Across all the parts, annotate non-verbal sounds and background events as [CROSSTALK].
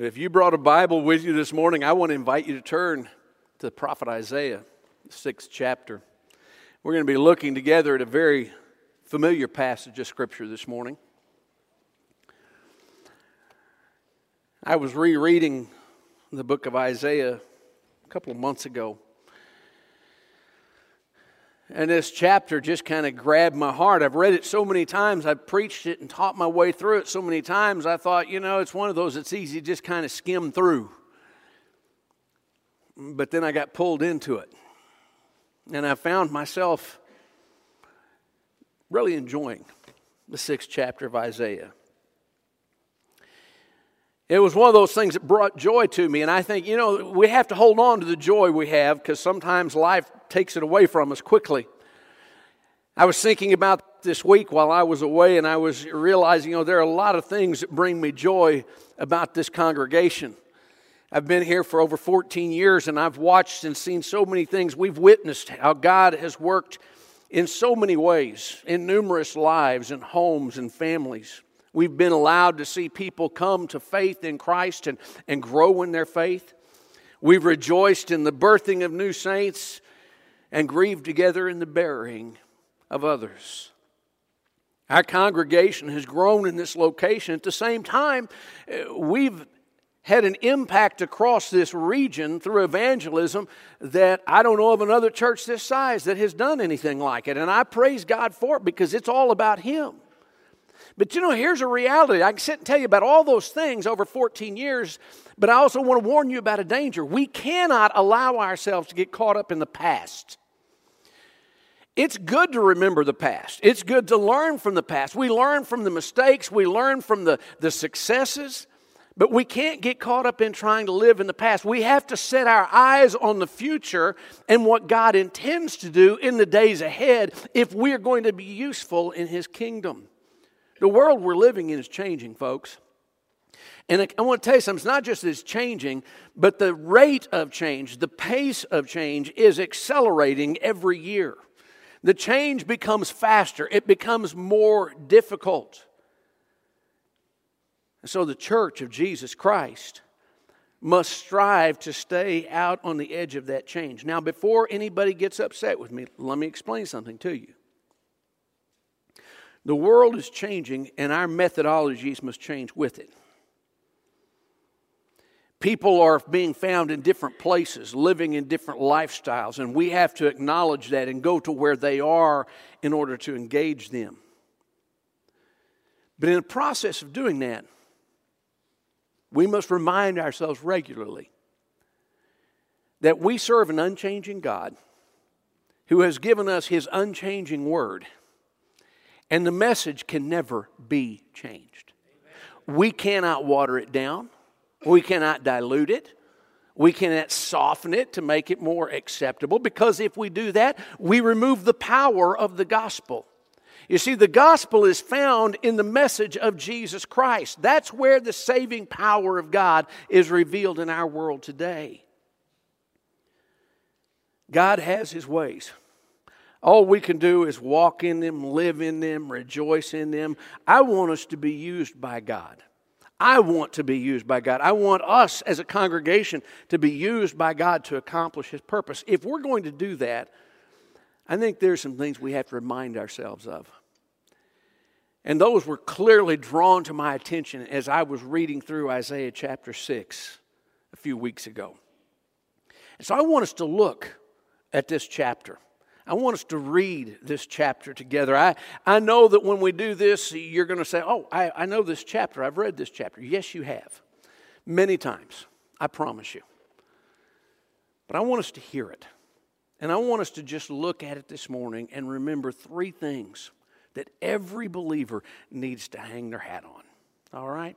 If you brought a Bible with you this morning, I want to invite you to turn to the prophet Isaiah, sixth chapter. We're going to be looking together at a very familiar passage of Scripture this morning. I was rereading the book of Isaiah a couple of months ago. And this chapter just kind of grabbed my heart. I've read it so many times. I've preached it and taught my way through it so many times. I thought, you know, it's one of those that's easy to just kind of skim through. But then I got pulled into it. And I found myself really enjoying the sixth chapter of Isaiah. It was one of those things that brought joy to me. And I think, you know, we have to hold on to the joy we have because sometimes life takes it away from us quickly. I was thinking about this week while I was away, and I was realizing, you know, there are a lot of things that bring me joy about this congregation. I've been here for over 14 years, and I've watched and seen so many things. We've witnessed how God has worked in so many ways, in numerous lives and homes and families. We've been allowed to see people come to faith in Christ and, and grow in their faith. We've rejoiced in the birthing of new saints and grieved together in the burying of others. Our congregation has grown in this location. At the same time, uh, we've had an impact across this region through evangelism that I don't know of another church this size that has done anything like it. And I praise God for it because it's all about Him. But you know, here's a reality. I can sit and tell you about all those things over 14 years, but I also want to warn you about a danger. We cannot allow ourselves to get caught up in the past. It's good to remember the past. It's good to learn from the past. We learn from the mistakes, we learn from the, the successes, but we can't get caught up in trying to live in the past. We have to set our eyes on the future and what God intends to do in the days ahead if we are going to be useful in His kingdom. The world we're living in is changing, folks. And I want to tell you something, it's not just that it's changing, but the rate of change, the pace of change is accelerating every year. The change becomes faster, it becomes more difficult. And so the church of Jesus Christ must strive to stay out on the edge of that change. Now, before anybody gets upset with me, let me explain something to you. The world is changing, and our methodologies must change with it. People are being found in different places, living in different lifestyles, and we have to acknowledge that and go to where they are in order to engage them. But in the process of doing that, we must remind ourselves regularly that we serve an unchanging God who has given us his unchanging word and the message can never be changed. We cannot water it down, we cannot dilute it. We cannot soften it to make it more acceptable because if we do that, we remove the power of the gospel. You see, the gospel is found in the message of Jesus Christ. That's where the saving power of God is revealed in our world today. God has his ways. All we can do is walk in them, live in them, rejoice in them. I want us to be used by God. I want to be used by God. I want us as a congregation to be used by God to accomplish His purpose. If we're going to do that, I think there's some things we have to remind ourselves of. And those were clearly drawn to my attention as I was reading through Isaiah chapter 6 a few weeks ago. And so I want us to look at this chapter. I want us to read this chapter together. I, I know that when we do this, you're going to say, Oh, I, I know this chapter. I've read this chapter. Yes, you have. Many times. I promise you. But I want us to hear it. And I want us to just look at it this morning and remember three things that every believer needs to hang their hat on. All right?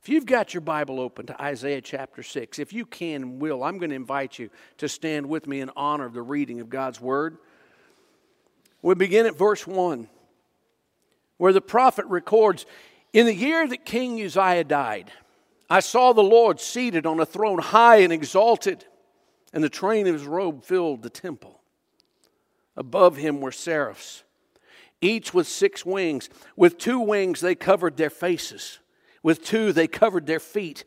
If you've got your Bible open to Isaiah chapter 6, if you can and will, I'm going to invite you to stand with me in honor of the reading of God's Word. We begin at verse 1, where the prophet records In the year that King Uzziah died, I saw the Lord seated on a throne high and exalted, and the train of his robe filled the temple. Above him were seraphs, each with six wings. With two wings they covered their faces, with two they covered their feet,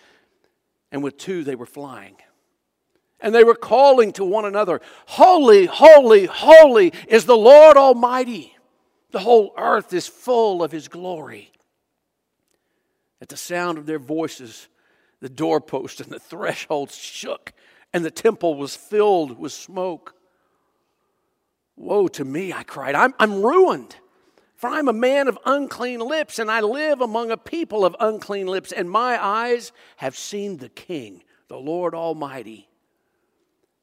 and with two they were flying. And they were calling to one another, Holy, holy, holy is the Lord Almighty. The whole earth is full of His glory. At the sound of their voices, the doorpost and the thresholds shook, and the temple was filled with smoke. Woe to me, I cried. I'm, I'm ruined. For I'm a man of unclean lips, and I live among a people of unclean lips, and my eyes have seen the King, the Lord Almighty.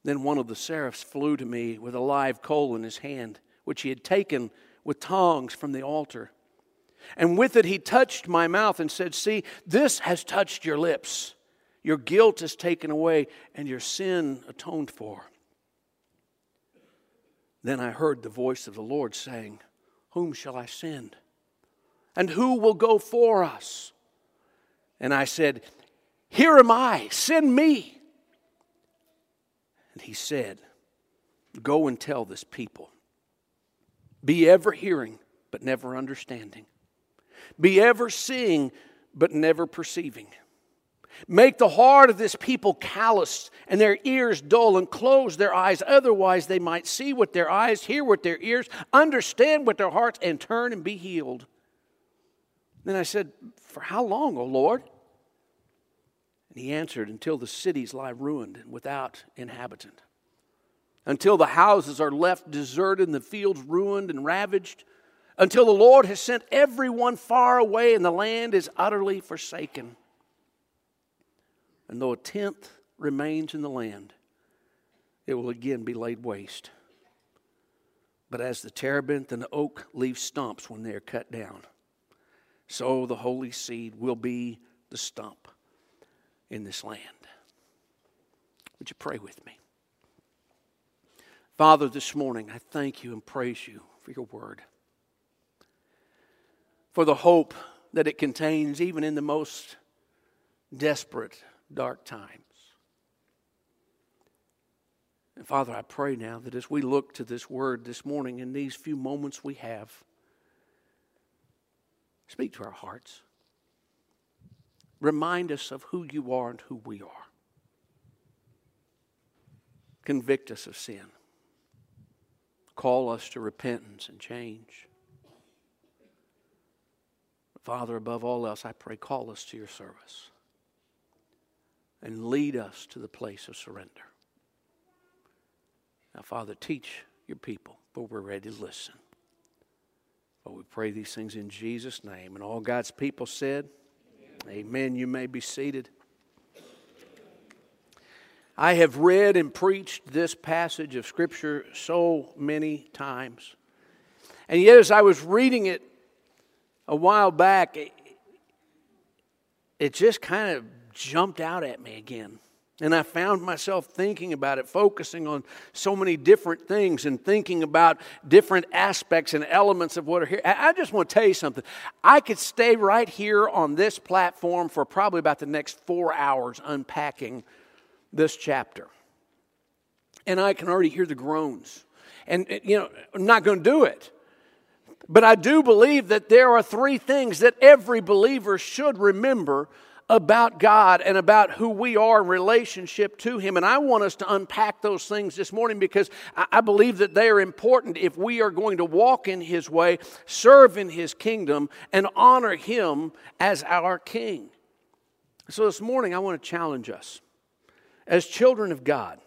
Then one of the seraphs flew to me with a live coal in his hand, which he had taken with tongs from the altar. And with it he touched my mouth and said, See, this has touched your lips. Your guilt is taken away, and your sin atoned for. Then I heard the voice of the Lord saying, whom shall I send? And who will go for us? And I said, Here am I, send me. And he said, Go and tell this people. Be ever hearing, but never understanding. Be ever seeing, but never perceiving. Make the heart of this people callous and their ears dull and close their eyes. Otherwise, they might see with their eyes, hear with their ears, understand with their hearts, and turn and be healed. Then I said, For how long, O Lord? And he answered, Until the cities lie ruined and without inhabitant, until the houses are left deserted and the fields ruined and ravaged, until the Lord has sent everyone far away and the land is utterly forsaken. And though a tenth remains in the land, it will again be laid waste. But as the terebinth and the oak leave stumps when they are cut down, so the holy seed will be the stump in this land. Would you pray with me? Father, this morning I thank you and praise you for your word, for the hope that it contains, even in the most desperate dark times. And Father, I pray now that as we look to this word this morning, in these few moments we have, speak to our hearts. Remind us of who you are and who we are. Convict us of sin. Call us to repentance and change. Father, above all else, I pray, call us to your service and lead us to the place of surrender. Now, Father, teach your people, but we're ready to listen. But we pray these things in Jesus' name. And all God's people said, Amen. You may be seated. I have read and preached this passage of Scripture so many times. And yet, as I was reading it a while back, it, it just kind of jumped out at me again. And I found myself thinking about it, focusing on so many different things and thinking about different aspects and elements of what are here. I just want to tell you something. I could stay right here on this platform for probably about the next four hours unpacking this chapter. And I can already hear the groans. And, uh, you know, I'm not going to do it. But I do believe that there are three things that every believer should remember about God and about who we are in relationship to Him. And I want us to unpack those things this morning because I believe that they are important if we are going to walk in His way, serve in His kingdom, and honor Him as our King. So this morning, I want to challenge us as children of God,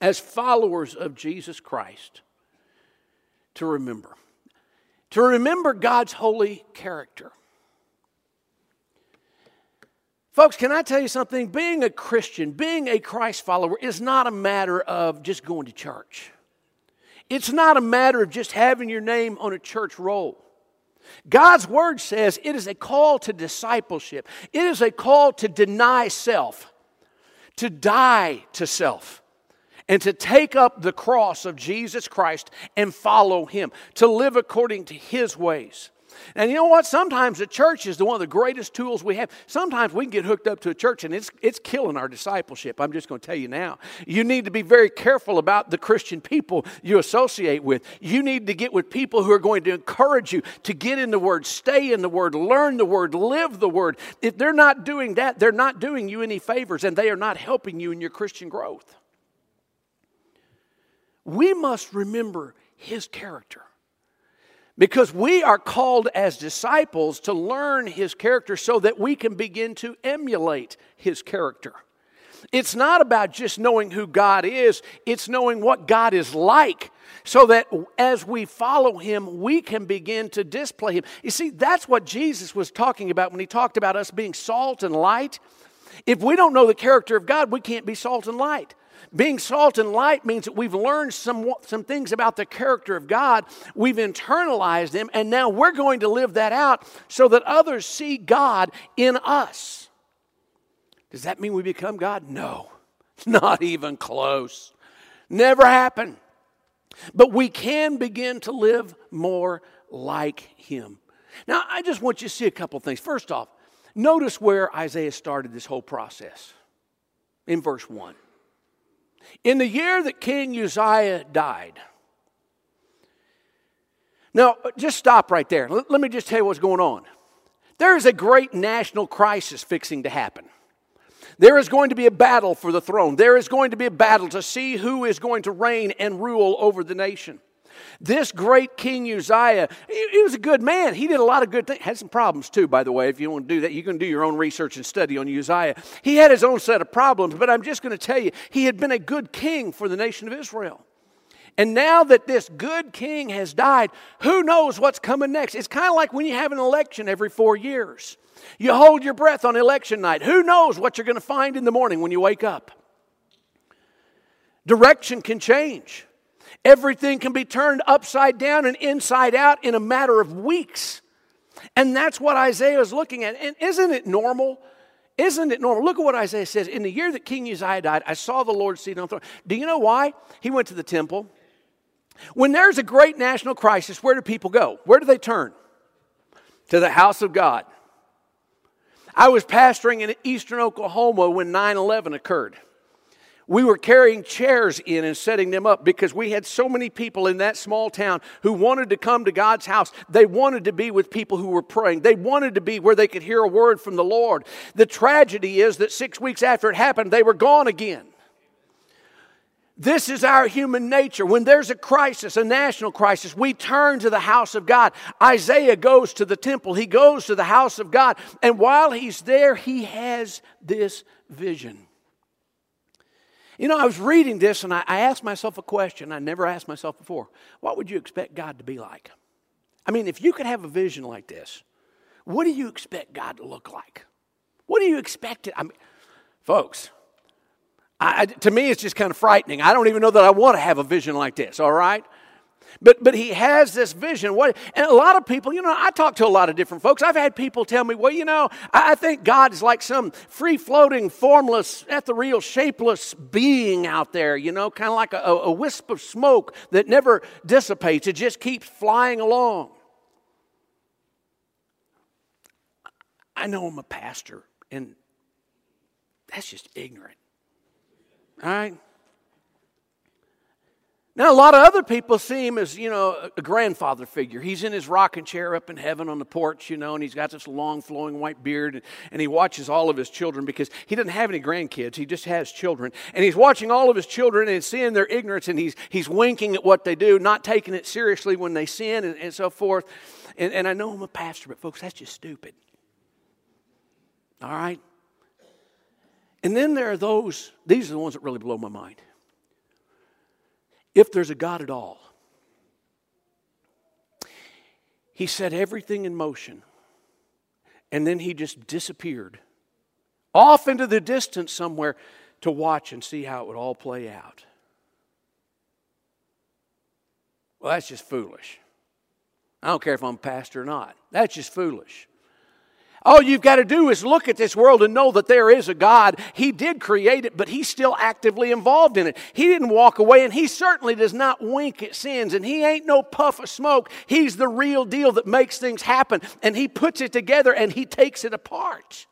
as followers of Jesus Christ, to remember. To remember God's holy character Folks, can I tell you something? Being a Christian, being a Christ follower, is not a matter of just going to church. It's not a matter of just having your name on a church roll. God's word says it is a call to discipleship, it is a call to deny self, to die to self, and to take up the cross of Jesus Christ and follow Him, to live according to His ways. And you know what? Sometimes the church is the one of the greatest tools we have. Sometimes we can get hooked up to a church and it's, it's killing our discipleship. I'm just going to tell you now. You need to be very careful about the Christian people you associate with. You need to get with people who are going to encourage you to get in the Word, stay in the Word, learn the Word, live the Word. If they're not doing that, they're not doing you any favors and they are not helping you in your Christian growth. We must remember His character. Because we are called as disciples to learn his character so that we can begin to emulate his character. It's not about just knowing who God is, it's knowing what God is like so that as we follow him, we can begin to display him. You see, that's what Jesus was talking about when he talked about us being salt and light. If we don't know the character of God, we can't be salt and light. Being salt and light means that we've learned some, some things about the character of God, we've internalized them, and now we're going to live that out so that others see God in us. Does that mean we become God? No, not even close. Never happened. But we can begin to live more like Him. Now, I just want you to see a couple things. First off, notice where Isaiah started this whole process in verse 1. In the year that King Uzziah died, now just stop right there. Let, me just tell you what's going on. There is a great national crisis fixing to happen. There is going to be a battle for the throne. There is going to be a battle to see who is going to reign and rule over the nation. This great King Uzziah, he, was a good man. He did a lot of good things. Had some problems too, by the way. If you want to do that, you can do your own research and study on Uzziah. He had his own set of problems, but I'm just going to tell you, he had been a good king for the nation of Israel. And now that this good king has died, who knows what's coming next? It's kind of like when you have an election every four years. You hold your breath on election night. Who knows what you're going to find in the morning when you wake up? Direction can change. Everything can be turned upside down and inside out in a matter of weeks. And that's what Isaiah is looking at. And isn't it normal? Isn't it normal? Look at what Isaiah says. In the year that King Uzziah died, I saw the Lord seated on the throne. Do you know why? He went to the temple. When there's a great national crisis, where do people go? Where do they turn? To the house of God. I was pastoring in eastern Oklahoma when 9 11 occurred we were carrying chairs in and setting them up because we had so many people in that small town who wanted to come to God's house. They wanted to be with people who were praying. They wanted to be where they could hear a word from the Lord. The tragedy is that six weeks after it happened, they were gone again. This is our human nature. When there's a crisis, a national crisis, we turn to the house of God. Isaiah goes to the temple, he goes to the house of God, and while he's there, he has this vision. You know, I was reading this and I, I asked myself a question I never asked myself before. What would you expect God to be like? I mean, if you could have a vision like this, what do you expect God to look like? What do you expect it? I mean, folks, I, to me, it's just kind of frightening. I don't even know that I want to have a vision like this, all right? But, but he has this vision. What, and a lot of people, you know, I talk to a lot of different folks. I've had people tell me, well, you know, I, I think God is like some free floating, formless, ethereal, shapeless being out there, you know, kind of like a, a wisp of smoke that never dissipates. It just keeps flying along. I know I'm a pastor, and that's just ignorant. All right? Now, a lot of other people see him as, you know, a grandfather figure. He's in his rocking chair up in heaven on the porch, you know, and he's got this long flowing white beard, and he watches all of his children because he doesn't have any grandkids. He just has children. And he's watching all of his children and seeing their ignorance, and he's, he's winking at what they do, not taking it seriously when they sin, and, and so forth. And, and I know I'm a pastor, but folks, that's just stupid. All right? And then there are those, these are the ones that really blow my mind if there's a God at all. He set everything in motion, and then he just disappeared off into the distance somewhere to watch and see how it would all play out. Well, that's just foolish. I don't care if I'm a pastor or not. That's just foolish. All you've got to do is look at this world and know that there is a God. He did create it, but He's still actively involved in it. He didn't walk away, and He certainly does not wink at sins, and He ain't no puff of smoke. He's the real deal that makes things happen, and He puts it together and He takes it apart.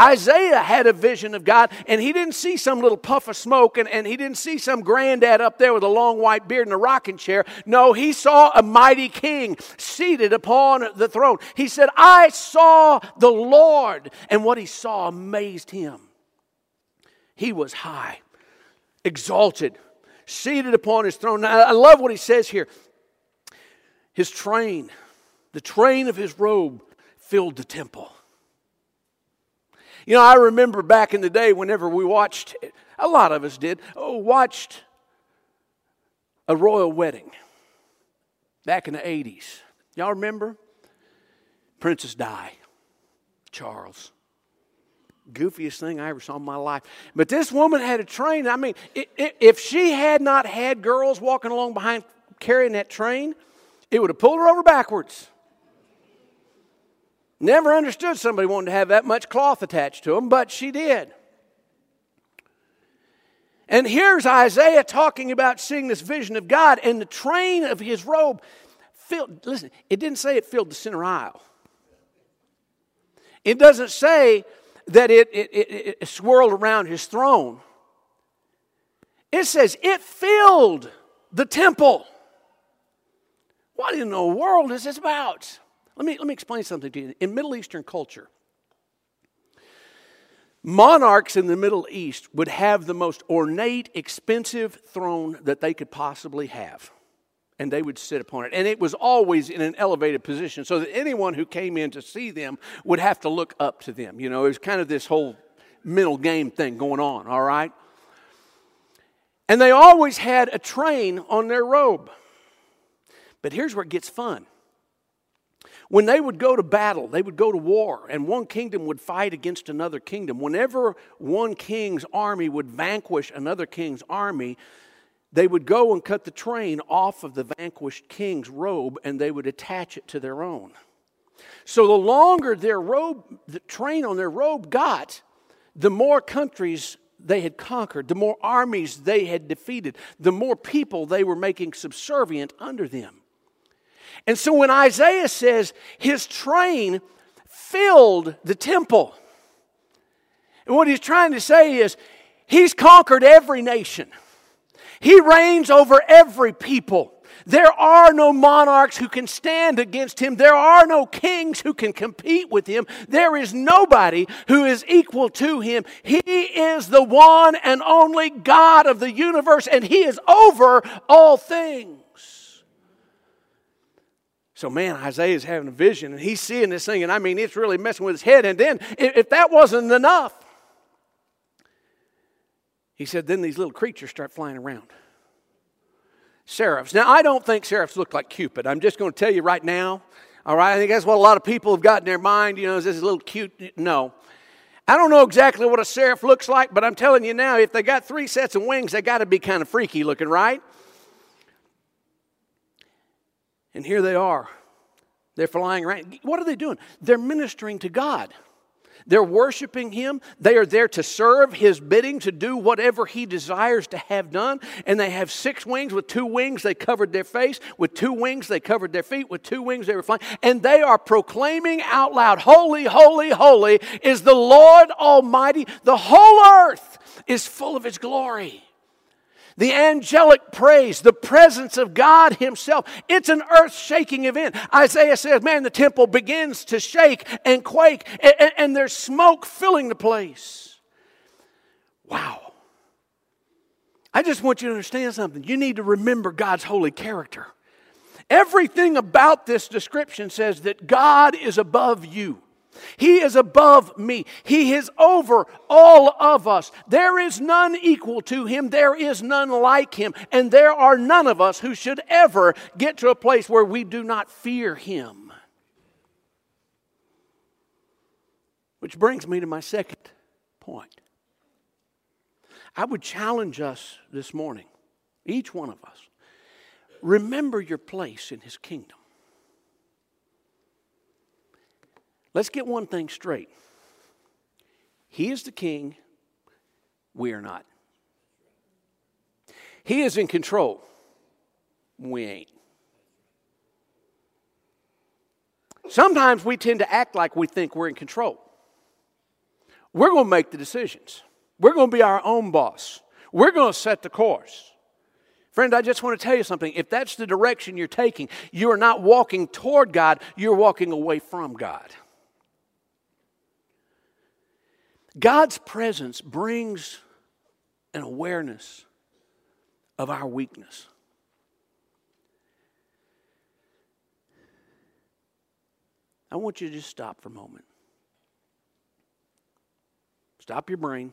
Isaiah had a vision of God, and he didn't see some little puff of smoke, and, and he didn't see some granddad up there with a long white beard and a rocking chair. No, he saw a mighty king seated upon the throne. He said, I saw the Lord, and what he saw amazed him. He was high, exalted, seated upon his throne. Now, I love what he says here. His train, the train of his robe, filled the temple. You know, I remember back in the day whenever we watched, a lot of us did, oh, watched a royal wedding back in the 80s. Y'all remember? Princess Di, Charles. Goofiest thing I ever saw in my life. But this woman had a train. I mean, if she had not had girls walking along behind carrying that train, it would have pulled her over backwards. Never understood somebody wanting to have that much cloth attached to them, but she did. And here's Isaiah talking about seeing this vision of God, and the train of his robe filled, listen, it didn't say it filled the center aisle. It doesn't say that it, it, it, it swirled around his throne. It says it filled the temple. What in the world is this about? Let me, let me explain something to you. In Middle Eastern culture, monarchs in the Middle East would have the most ornate, expensive throne that they could possibly have. And they would sit upon it. And it was always in an elevated position so that anyone who came in to see them would have to look up to them. You know, it was kind of this whole mental game thing going on, all right? And they always had a train on their robe. But here's where it gets fun when they would go to battle, they would go to war, and one kingdom would fight against another kingdom. Whenever one king's army would vanquish another king's army, they would go and cut the train off of the vanquished king's robe and they would attach it to their own. So the longer their robe, the train on their robe got, the more countries they had conquered, the more armies they had defeated, the more people they were making subservient under them. And so when Isaiah says his train filled the temple, and what he's trying to say is he's conquered every nation, he reigns over every people. There are no monarchs who can stand against him. There are no kings who can compete with him. There is nobody who is equal to him. He is the one and only God of the universe, and he is over all things. So, man, Isaiah's having a vision and he's seeing this thing, and I mean, it's really messing with his head. And then, if that wasn't enough, he said, then these little creatures start flying around. Seraphs. Now, I don't think seraphs look like Cupid. I'm just going to tell you right now. All right, I think that's what a lot of people have got in their mind. You know, is this little cute? No. I don't know exactly what a seraph looks like, but I'm telling you now, if they got three sets of wings, they got to be kind of freaky looking, right? And here they are. They're flying around. What are they doing? They're ministering to God. They're worshiping Him. They are there to serve His bidding, to do whatever He desires to have done. And they have six wings. With two wings, they covered their face. With two wings, they covered their feet. With two wings, they were flying. And they are proclaiming out loud Holy, holy, holy is the Lord Almighty. The whole earth is full of His glory the angelic praise, the presence of God Himself. It's an earth shaking event. Isaiah says, Man, the temple begins to shake and quake, and, and, there's smoke filling the place. Wow. I just want you to understand something. You need to remember God's holy character. Everything about this description says that God is above you. He is above me. He is over all of us. There is none equal to him. There is none like him. And there are none of us who should ever get to a place where we do not fear him. Which brings me to my second point. I would challenge us this morning, each one of us, remember your place in his kingdom. Let's get one thing straight. He is the king, we are not. He is in control, we ain't. Sometimes we tend to act like we think we're in control. We're going to make the decisions. We're going to be our own boss. We're going to set the course. Friend, I just want to tell you something. If that's the direction you're taking, you are not walking toward God, you're walking away from God. God's presence brings an awareness of our weakness. I want you to just stop for a moment. Stop your brain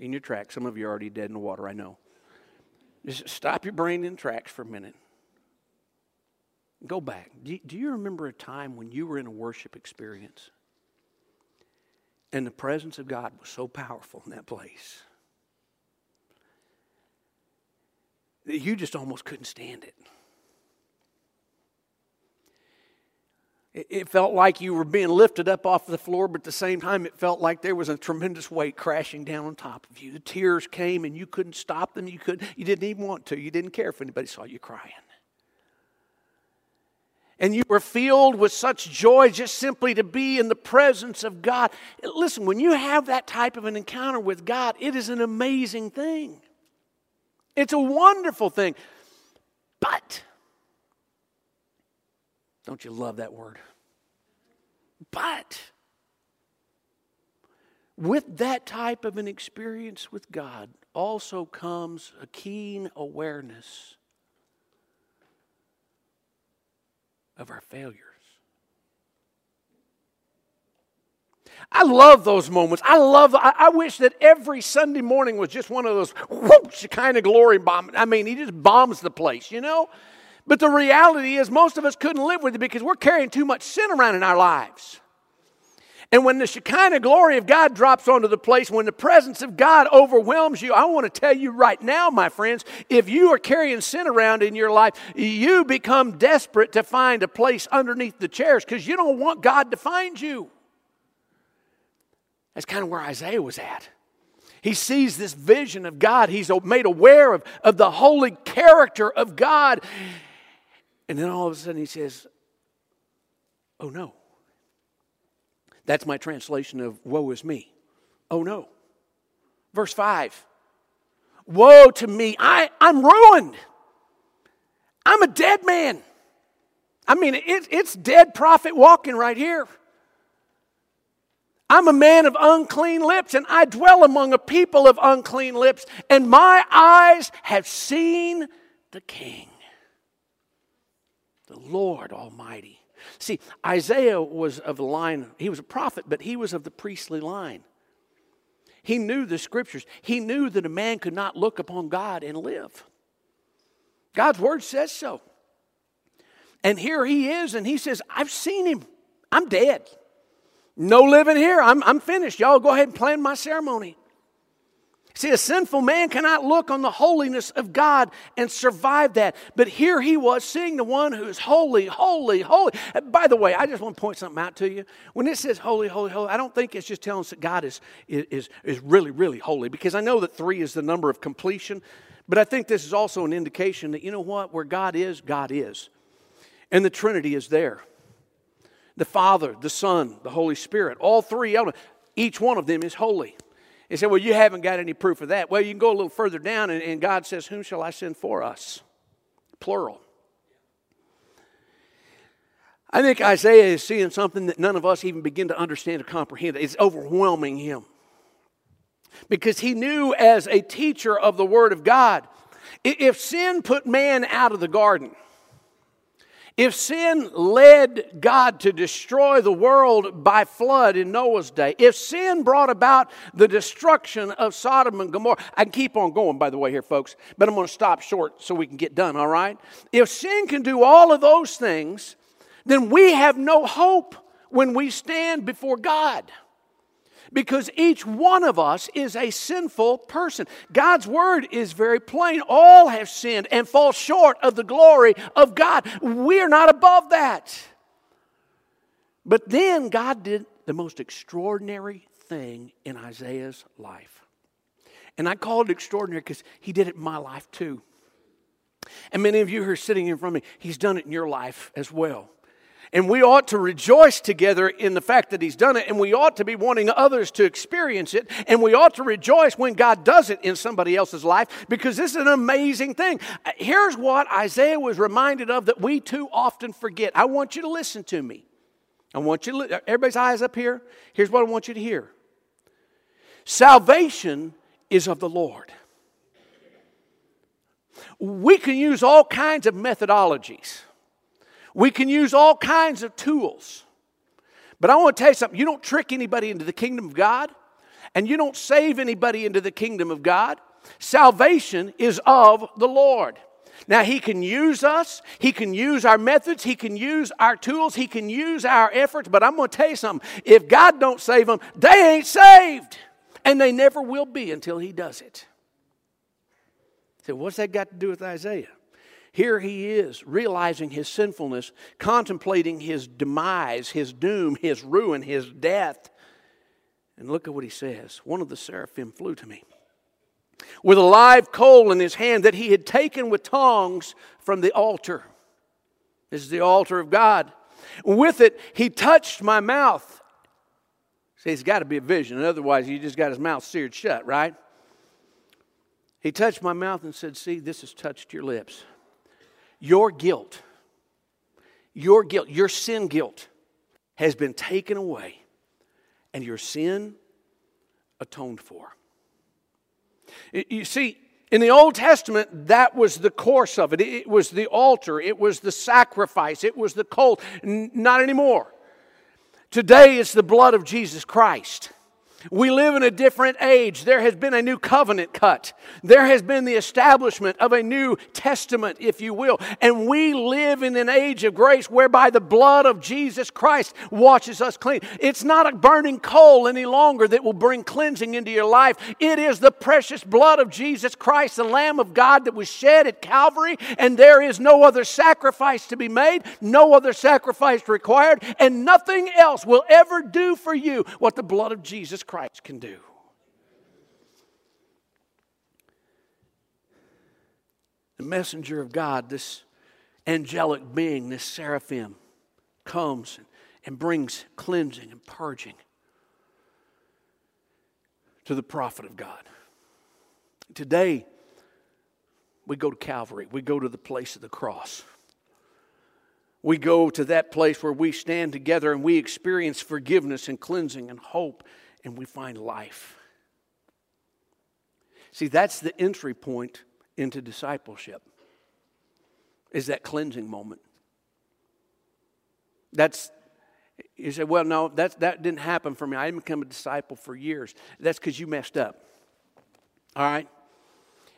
in your tracks. Some of you are already dead in the water, I know. Just stop your brain in tracks for a minute. Go back. Do you, remember a time when you were in a worship experience and the presence of God was so powerful in that place that you just almost couldn't stand it? It felt like you were being lifted up off the floor, but at the same time, it felt like there was a tremendous weight crashing down on top of you. The tears came and you couldn't stop them. You, couldn't, you didn't even want to. You didn't care if anybody saw you crying. And you were filled with such joy just simply to be in the presence of God. Listen, when you have that type of an encounter with God, it is an amazing thing. It's a wonderful thing. But, don't you love that word? But with that type of an experience with God also comes a keen awareness of our failures. I love those moments. I love, I, I, wish that every Sunday morning was just one of those whoosh kind of glory bomb. I mean, he just bombs the place, you know? But the reality is, most of us couldn't live with it because we're carrying too much sin around in our lives. And when the Shekinah glory of God drops onto the place, when the presence of God overwhelms you, I want to tell you right now, my friends, if you are carrying sin around in your life, you become desperate to find a place underneath the chairs because you don't want God to find you. That's kind of where Isaiah was at. He sees this vision of God. He's made aware of, of the holy character of God. And then all of a sudden he says, Oh no. That's my translation of woe is me. Oh no. Verse 5 Woe to me, I, I'm ruined. I'm a dead man. I mean, it, it's dead prophet walking right here. I'm a man of unclean lips, and I dwell among a people of unclean lips, and my eyes have seen the King the Lord Almighty. See, Isaiah was of the line, he was a prophet, but he was of the priestly line. He knew the scriptures. He knew that a man could not look upon God and live. God's word says so. And here he is, and he says, I've seen him. I'm dead. No living here. I'm, I'm finished. Y'all go ahead and plan my ceremony. See, a sinful man cannot look on the holiness of God and survive that. But here he was seeing the one who is holy, holy, holy. By the way, I just want to point something out to you. When it says holy, holy, holy, I don't think it's just telling us that God is, is, is really, really holy, because I know that three is the number of completion. But I think this is also an indication that, you know what, where God is, God is. And the Trinity is there. The Father, the Son, the Holy Spirit, all three elements, each one of them is holy. He said, Well, you haven't got any proof of that. Well, you can go a little further down, and, and God says, Whom shall I send for us? Plural. I think Isaiah is seeing something that none of us even begin to understand or comprehend. It's overwhelming him. Because he knew as a teacher of the Word of God, if sin put man out of the garden, if sin led God to destroy the world by flood in Noah's day, if sin brought about the destruction of Sodom and Gomorrah, I can keep on going, by the way, here, folks, but I'm going to stop short so we can get done, all right? If sin can do all of those things, then we have no hope when we stand before God because each one of us is a sinful person. God's word is very plain. All have sinned and fall short of the glory of God. We are not above that. But then God did the most extraordinary thing in Isaiah's life. And I call it extraordinary because he did it in my life too. And many of you who are sitting in front of me, he's done it in your life as well. And we ought to rejoice together in the fact that He's done it, and we ought to be wanting others to experience it, and we ought to rejoice when God does it in somebody else's life because this is an amazing thing. Here's what Isaiah was reminded of that we too often forget. I want you to listen to me. I want you to, everybody's eyes up here. Here's what I want you to hear Salvation is of the Lord. We can use all kinds of methodologies. We can use all kinds of tools. But I want to tell you something you don't trick anybody into the kingdom of God, and you don't save anybody into the kingdom of God. Salvation is of the Lord. Now, He can use us, He can use our methods, He can use our tools, He can use our efforts, but I'm going to tell you something. If God don't save them, they ain't saved, and they never will be until He does it. So, what's that got to do with Isaiah? Here he is, realizing his sinfulness, contemplating his demise, his doom, his ruin, his death. And look at what he says. One of the seraphim flew to me with a live coal in his hand that he had taken with tongs from the altar. This is the altar of God. With it, he touched my mouth. See, it's got to be a vision. Otherwise, he just got his mouth seared shut, right? He touched my mouth and said, See, this has touched your lips. Your guilt, your guilt, your sin guilt has been taken away and your sin atoned for. You see, in the Old Testament, that was the course of it. It was the altar, it was the sacrifice, it was the cold. Not anymore. Today, it's the blood of Jesus Christ. We live in a different age. There has been a new covenant cut. There has been the establishment of a new testament, if you will. And we live in an age of grace whereby the blood of Jesus Christ washes us clean. It's not a burning coal any longer that will bring cleansing into your life. It is the precious blood of Jesus Christ, the Lamb of God that was shed at Calvary. And there is no other sacrifice to be made, no other sacrifice required, and nothing else will ever do for you what the blood of Jesus Christ Christ can do. The messenger of God, this angelic being, this seraphim, comes and brings cleansing and purging to the prophet of God. Today, we go to Calvary, we go to the place of the cross. We go to that place where we stand together and we experience forgiveness and cleansing and hope and we find life. See, that's the entry point into discipleship. Is that cleansing moment. That's you say, well, no, that, that didn't happen for me. I didn't become a disciple for years. That's because you messed up. All right?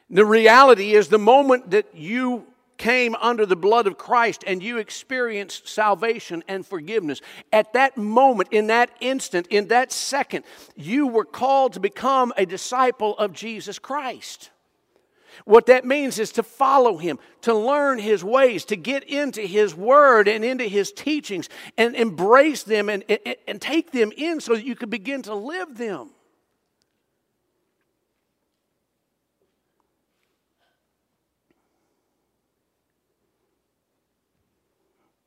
The reality is the moment that you came under the blood of Christ and you experienced salvation and forgiveness, at that moment, in that instant, in that second, you were called to become a disciple of Jesus Christ. What that means is to follow him, to learn his ways, to get into his word and into his teachings and embrace them and, and, and take them in so that you can begin to live them.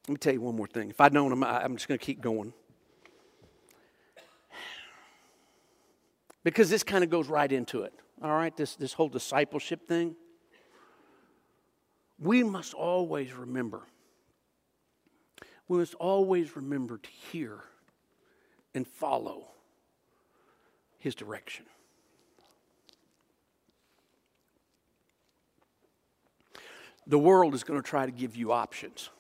Let me tell you one more thing. If I'd known him, I'm just going to keep going. Because this kind of goes right into it. All right, this, this whole discipleship thing. We must always remember. We must always remember to hear and follow his direction. The world is going to try to give you options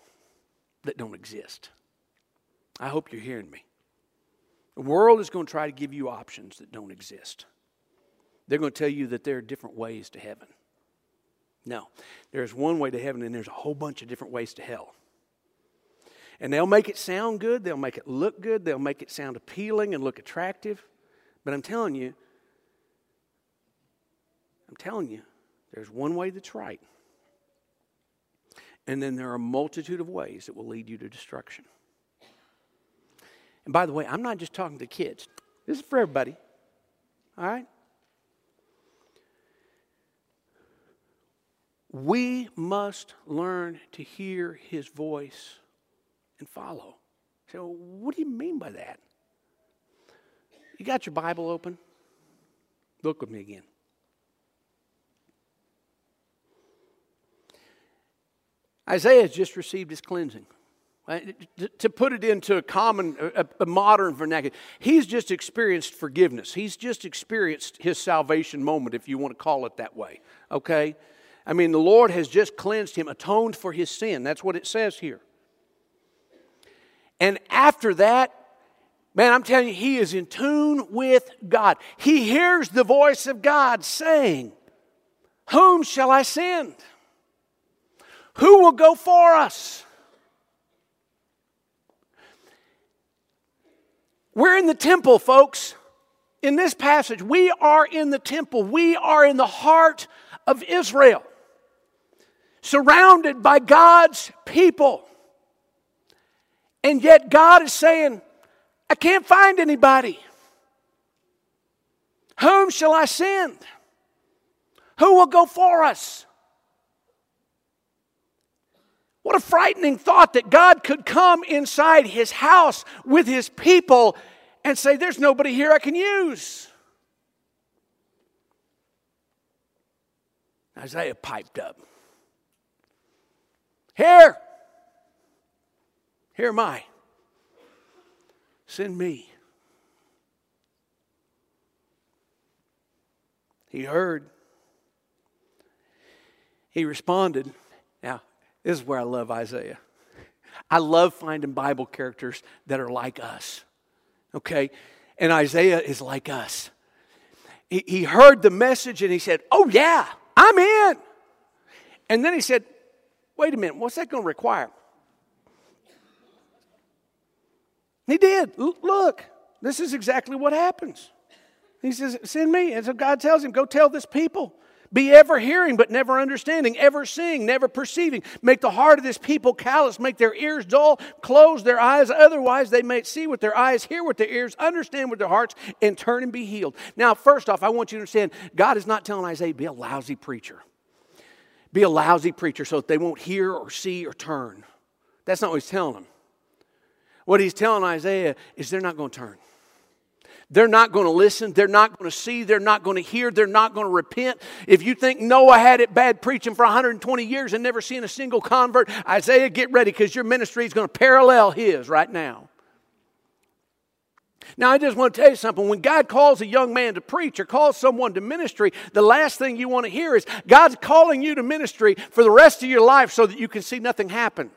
that don't exist. I hope you're hearing me. The world is going to try to give you options that don't exist. They're going to tell you that there are different ways to heaven. No, there's one way to heaven, and there's a whole bunch of different ways to hell. And they'll make it sound good, they'll make it look good, they'll make it sound appealing and look attractive. But I'm telling you, I'm telling you, there's one way that's right. And then there are a multitude of ways that will lead you to destruction. And by the way, I'm not just talking to kids, this is for everybody. All right? We must learn to hear his voice and follow. So, what do you mean by that? You got your Bible open? Look with me again. Isaiah has just received his cleansing. To put it into a common, a, modern vernacular, he's just experienced forgiveness. He's just experienced his salvation moment, if you want to call it that way. Okay? I mean, the Lord has just cleansed him, atoned for his sin. That's what it says here. And after that, man, I'm telling you, he is in tune with God. He hears the voice of God saying, Whom shall I send? Who will go for us? We're in the temple, folks. In this passage, we are in the temple. We are in the heart of Israel, surrounded by God's people. And yet, God is saying, I can't find anybody. Whom shall I send? Who will go for us? What a frightening thought that God could come inside his house with his people and say, There's nobody here I can use. Isaiah piped up. Here, here am I. Send me. He heard. He responded. Now, this is where I love Isaiah. I love finding Bible characters that are like us. Okay? And Isaiah is like us. He, he heard the message and he said, Oh, yeah, I'm in. And then he said, Wait a minute, what's that going to require? He did. Look, this is exactly what happens. He says, Send me. And so God tells him, Go tell this people. Be ever hearing, but never understanding, ever seeing, never perceiving. Make the heart of this people callous, make their ears dull, close their eyes, otherwise they may see with their eyes, hear with their ears, understand with their hearts, and turn and be healed. Now, first off, I want you to understand God is not telling Isaiah, be a lousy preacher. Be a lousy preacher so that they won't hear or see or turn. That's not what he's telling them. What he's telling Isaiah is they're not going to turn. They're not going to listen. They're not going to see. They're not going to hear. They're not going to repent. If you think Noah had it bad preaching for 120 years and never seen a single convert, Isaiah, get ready because your ministry is going to parallel his right now. Now, I just want to tell you something. When God calls a young man to preach or calls someone to ministry, the last thing you want to hear is God's calling you to ministry for the rest of your life so that you can see nothing happen.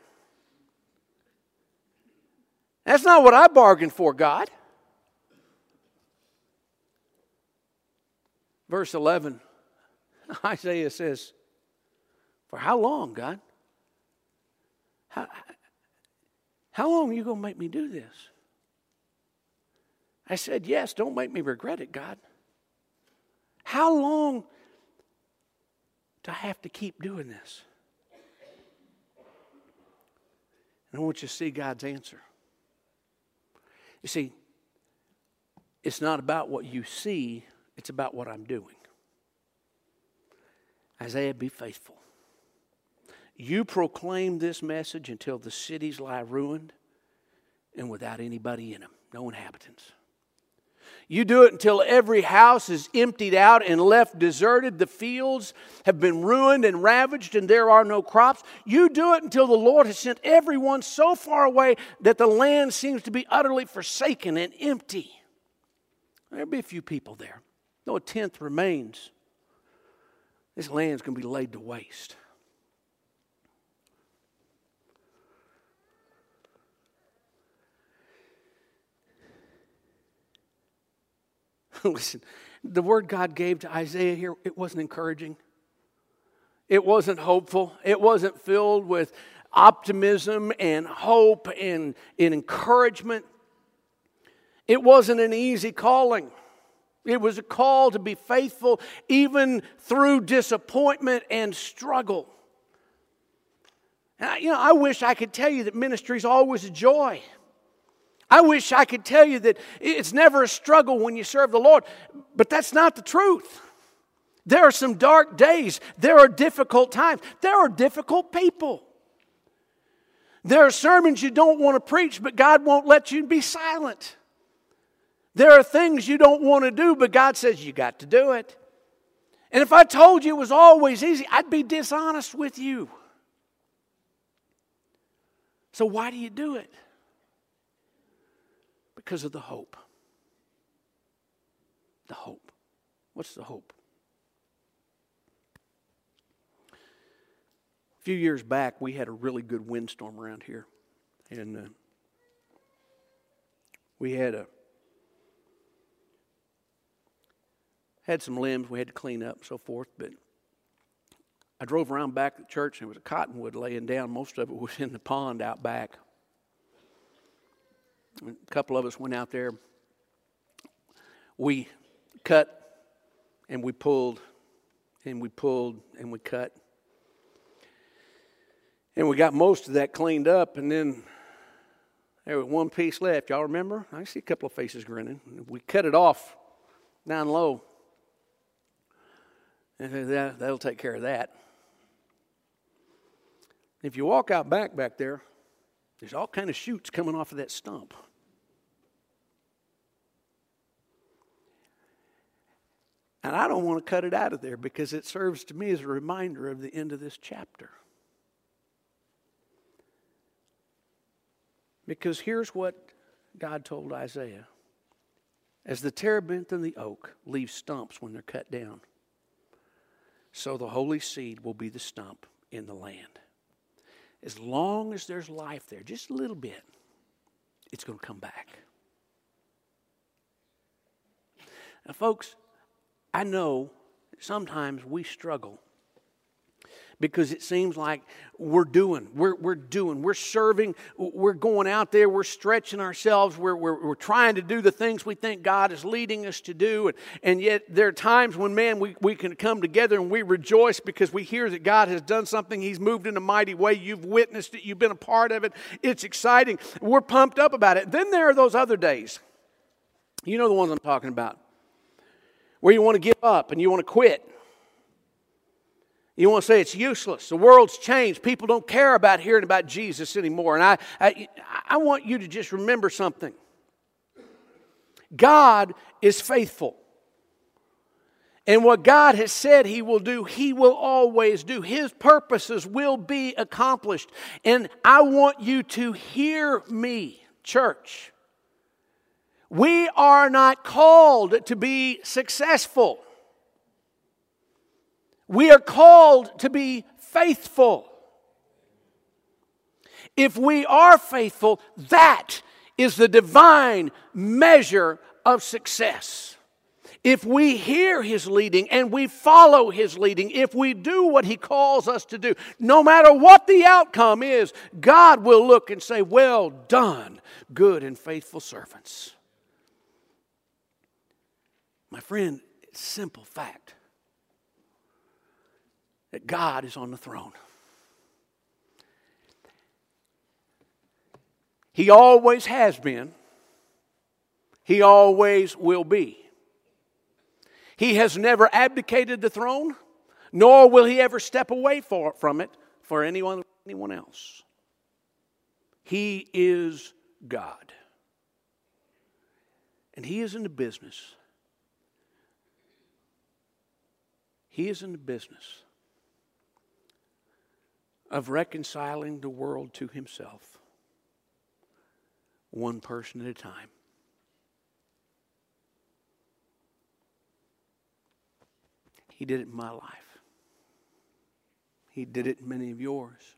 That's not what I bargained for, God. Verse 11, [LAUGHS] Isaiah says, For how long, God? How, how long are you going to make me do this? I said, Yes, don't make me regret it, God. How long do I have to keep doing this? And I want you to see God's answer. You see, it's not about what you see, it's about what I'm doing. Isaiah, be faithful. You proclaim this message until the cities lie ruined and without anybody in them, no inhabitants. You do it until every house is emptied out and left deserted. The fields have been ruined and ravaged, and there are no crops. You do it until the Lord has sent everyone so far away that the land seems to be utterly forsaken and empty. There'll be a few people there. No, a tenth remains. This land's going to be laid to waste. [LAUGHS] Listen, the word God gave to Isaiah here, it wasn't encouraging. It wasn't hopeful. It wasn't filled with optimism and hope and, and encouragement. It wasn't an easy calling. It was a call to be faithful even through disappointment and struggle. And I, you know, I wish I could tell you that ministry is always a joy. I wish I could tell you that it's never a struggle when you serve the Lord, but that's not the truth. There are some dark days, there are difficult times, there are difficult people. There are sermons you don't want to preach, but God won't let you be silent. There are things you don't want to do, but God says you got to do it. And if I told you it was always easy, I'd be dishonest with you. So why do you do it? Because of the hope. The hope. What's the hope? A few years back, we had a really good windstorm around here. And uh, we had a had some limbs we had to clean up and so forth, but I drove around back to the church and there was a cottonwood laying down. Most of it was in the pond out back. A couple of us went out there. We cut and we pulled and we pulled and we cut. And we got most of that cleaned up, and then there was one piece left. Y'all remember? I see a couple of faces grinning. We cut it off down low. [LAUGHS] That'll take care of that. If you walk out back back there, there's all kind of shoots coming off of that stump. And I don't want to cut it out of there because it serves to me as a reminder of the end of this chapter. Because here's what God told Isaiah As the terebinth and the oak leave stumps when they're cut down, so the holy seed will be the stump in the land as long as there's life there, just a little bit, it's going to come back. Now, folks, I know sometimes we struggle because it seems like we're doing, we're, we're doing, we're serving, we're going out there, we're stretching ourselves, we're, we're, we're trying to do the things we think God is leading us to do. And, and yet there are times when, man, we, we can come together and we rejoice because we hear that God has done something. He's moved in a mighty way. You've witnessed it, you've been a part of it. It's exciting. We're pumped up about it. Then there are those other days. You know the ones I'm talking about, where you want to give up and you want to quit you want to say it's useless. The world's changed. People don't care about hearing about Jesus anymore. And I, I, I want you to just remember something God is faithful. And what God has said He will do, He will always do. His purposes will be accomplished. And I want you to hear me, church. We are not called to be successful. We are called to be faithful. If we are faithful, that is the divine measure of success. If we hear His leading and we follow His leading, if we do what He calls us to do, no matter what the outcome is, God will look and say, Well done, good and faithful servants. My friend, simple fact that God is on the throne. He always has been, He always will be. He has never abdicated the throne, nor will He ever step away for, from it for anyone, anyone else. He is God. And He is in the business. He is in the business of reconciling the world to himself, one person at a time. He did it in my life. He did it in many of yours.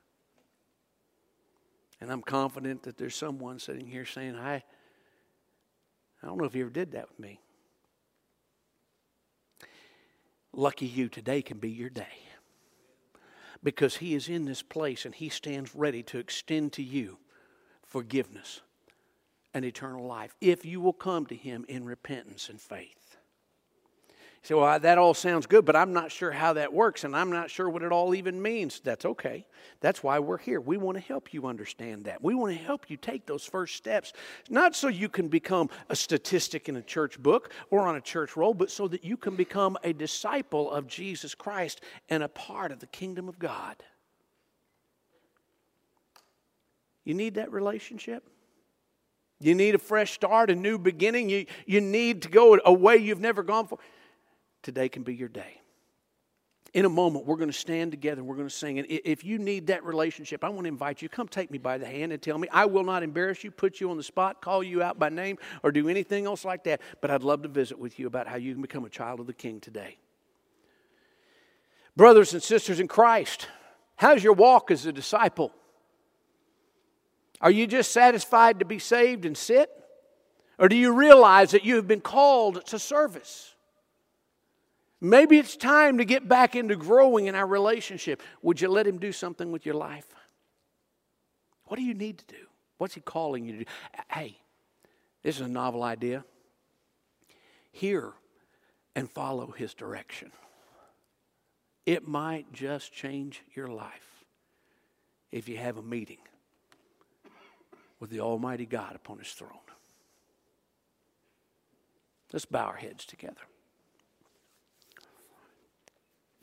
And I'm confident that there's someone sitting here saying, I, I don't know if he ever did that with me. Lucky you, today can be your day because He is in this place and He stands ready to extend to you forgiveness and eternal life if you will come to Him in repentance and faith. Say, well, that all sounds good, but I'm not sure how that works, and I'm not sure what it all even means. That's okay. That's why we're here. We want to help you understand that. We want to help you take those first steps, not so you can become a statistic in a church book or on a church roll, but so that you can become a disciple of Jesus Christ and a part of the kingdom of God. You need that relationship? You need a fresh start, a new beginning. You, you need to go a way you've never gone before today can be your day. In a moment, we're going to stand together and we're going to sing. And if you need that relationship, I want to invite you, come take me by the hand and tell me. I will not embarrass you, put you on the spot, call you out by name, or do anything else like that. But I'd love to visit with you about how you can become a child of the King today. Brothers and sisters in Christ, how's your walk as a disciple? Are you just satisfied to be saved and sit? Or do you realize that you have been called to service? Maybe it's time to get back into growing in our relationship. Would you let Him do something with your life? What do you need to do? What's He calling you to do? Hey, this is a novel idea. Hear and follow His direction. It might just change your life if you have a meeting with the Almighty God upon His throne. Let's bow our heads together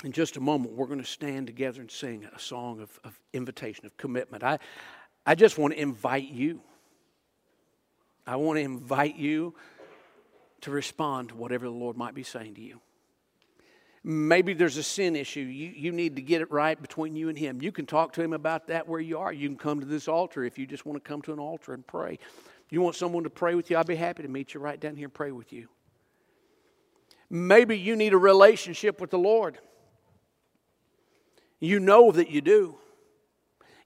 in just a moment, we're going to stand together and sing a song of, of invitation, of commitment. I, I just want to invite you. I want to invite you to respond to whatever the Lord might be saying to you. Maybe there's a sin issue. You, you need to get it right between you and Him. You can talk to Him about that where you are. You can come to this altar if you just want to come to an altar and pray. You want someone to pray with you? I'd be happy to meet you right down here and pray with you. Maybe you need a relationship with the Lord. You know that you do.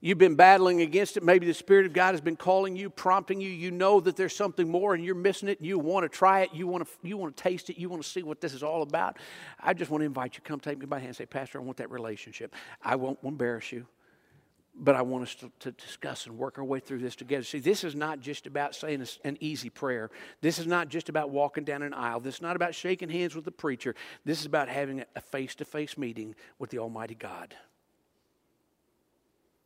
You've been battling against it. Maybe the Spirit of God has been calling you, prompting you. You know that there's something more and you're missing it. And you want to try it. You want to, you want to taste it. You want to see what this is all about. I just want to invite you. Come take me by the hand and say, Pastor, I want that relationship. I won't embarrass you, but I want us to, to discuss and work our way through this together. See, this is not just about saying an easy prayer. This is not just about walking down an aisle. This is not about shaking hands with the preacher. This is about having a face to face meeting with the Almighty God.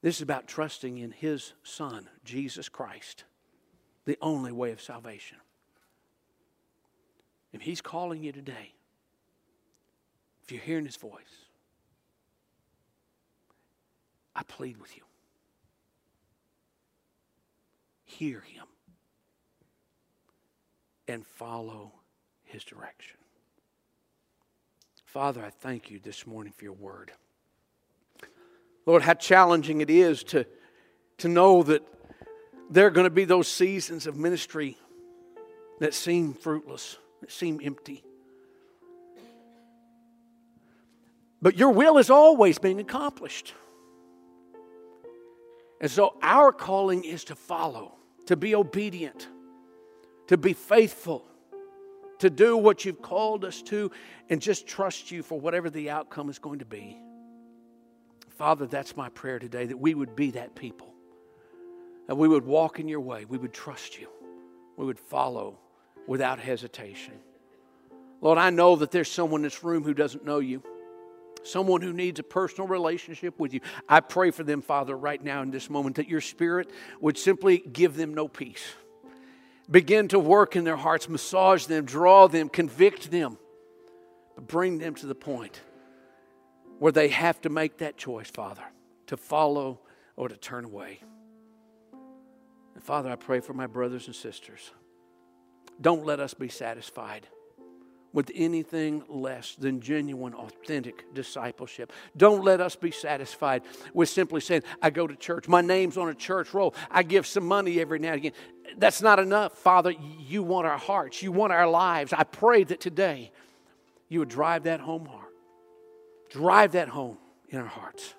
This is about trusting in His Son, Jesus Christ, the only way of salvation. If He's calling you today, if you're hearing His voice, I plead with you. Hear Him and follow His direction. Father, I thank you this morning for your word. Lord, how challenging it is to, to know that there are going to be those seasons of ministry that seem fruitless, that seem empty. But your will is always being accomplished. And so our calling is to follow, to be obedient, to be faithful, to do what you've called us to, and just trust you for whatever the outcome is going to be. Father, that's my prayer today that we would be that people. That we would walk in your way. We would trust you. We would follow without hesitation. Lord, I know that there's someone in this room who doesn't know you, someone who needs a personal relationship with you. I pray for them, Father, right now in this moment, that your Spirit would simply give them no peace. Begin to work in their hearts, massage them, draw them, convict them, but bring them to the point where they have to make that choice, Father, to follow or to turn away. And Father, I pray for my brothers and sisters. Don't let us be satisfied with anything less than genuine, authentic discipleship. Don't let us be satisfied with simply saying, I go to church, my name's on a church roll, I give some money every now and again. That's not enough. Father, you want our hearts, you want our lives. I pray that today you would drive that home hard. Drive that home in our hearts.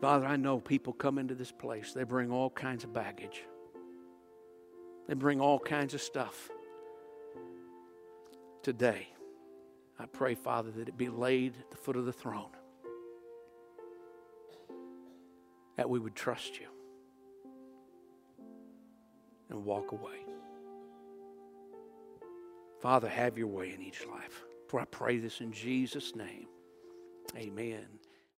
Father, I know people come into this place, they bring all kinds of baggage, they bring all kinds of stuff. Today, I pray, Father, that it be laid at the foot of the throne, that we would trust you and walk away. Father, have your way in each life. For I pray this in Jesus' name. Amen.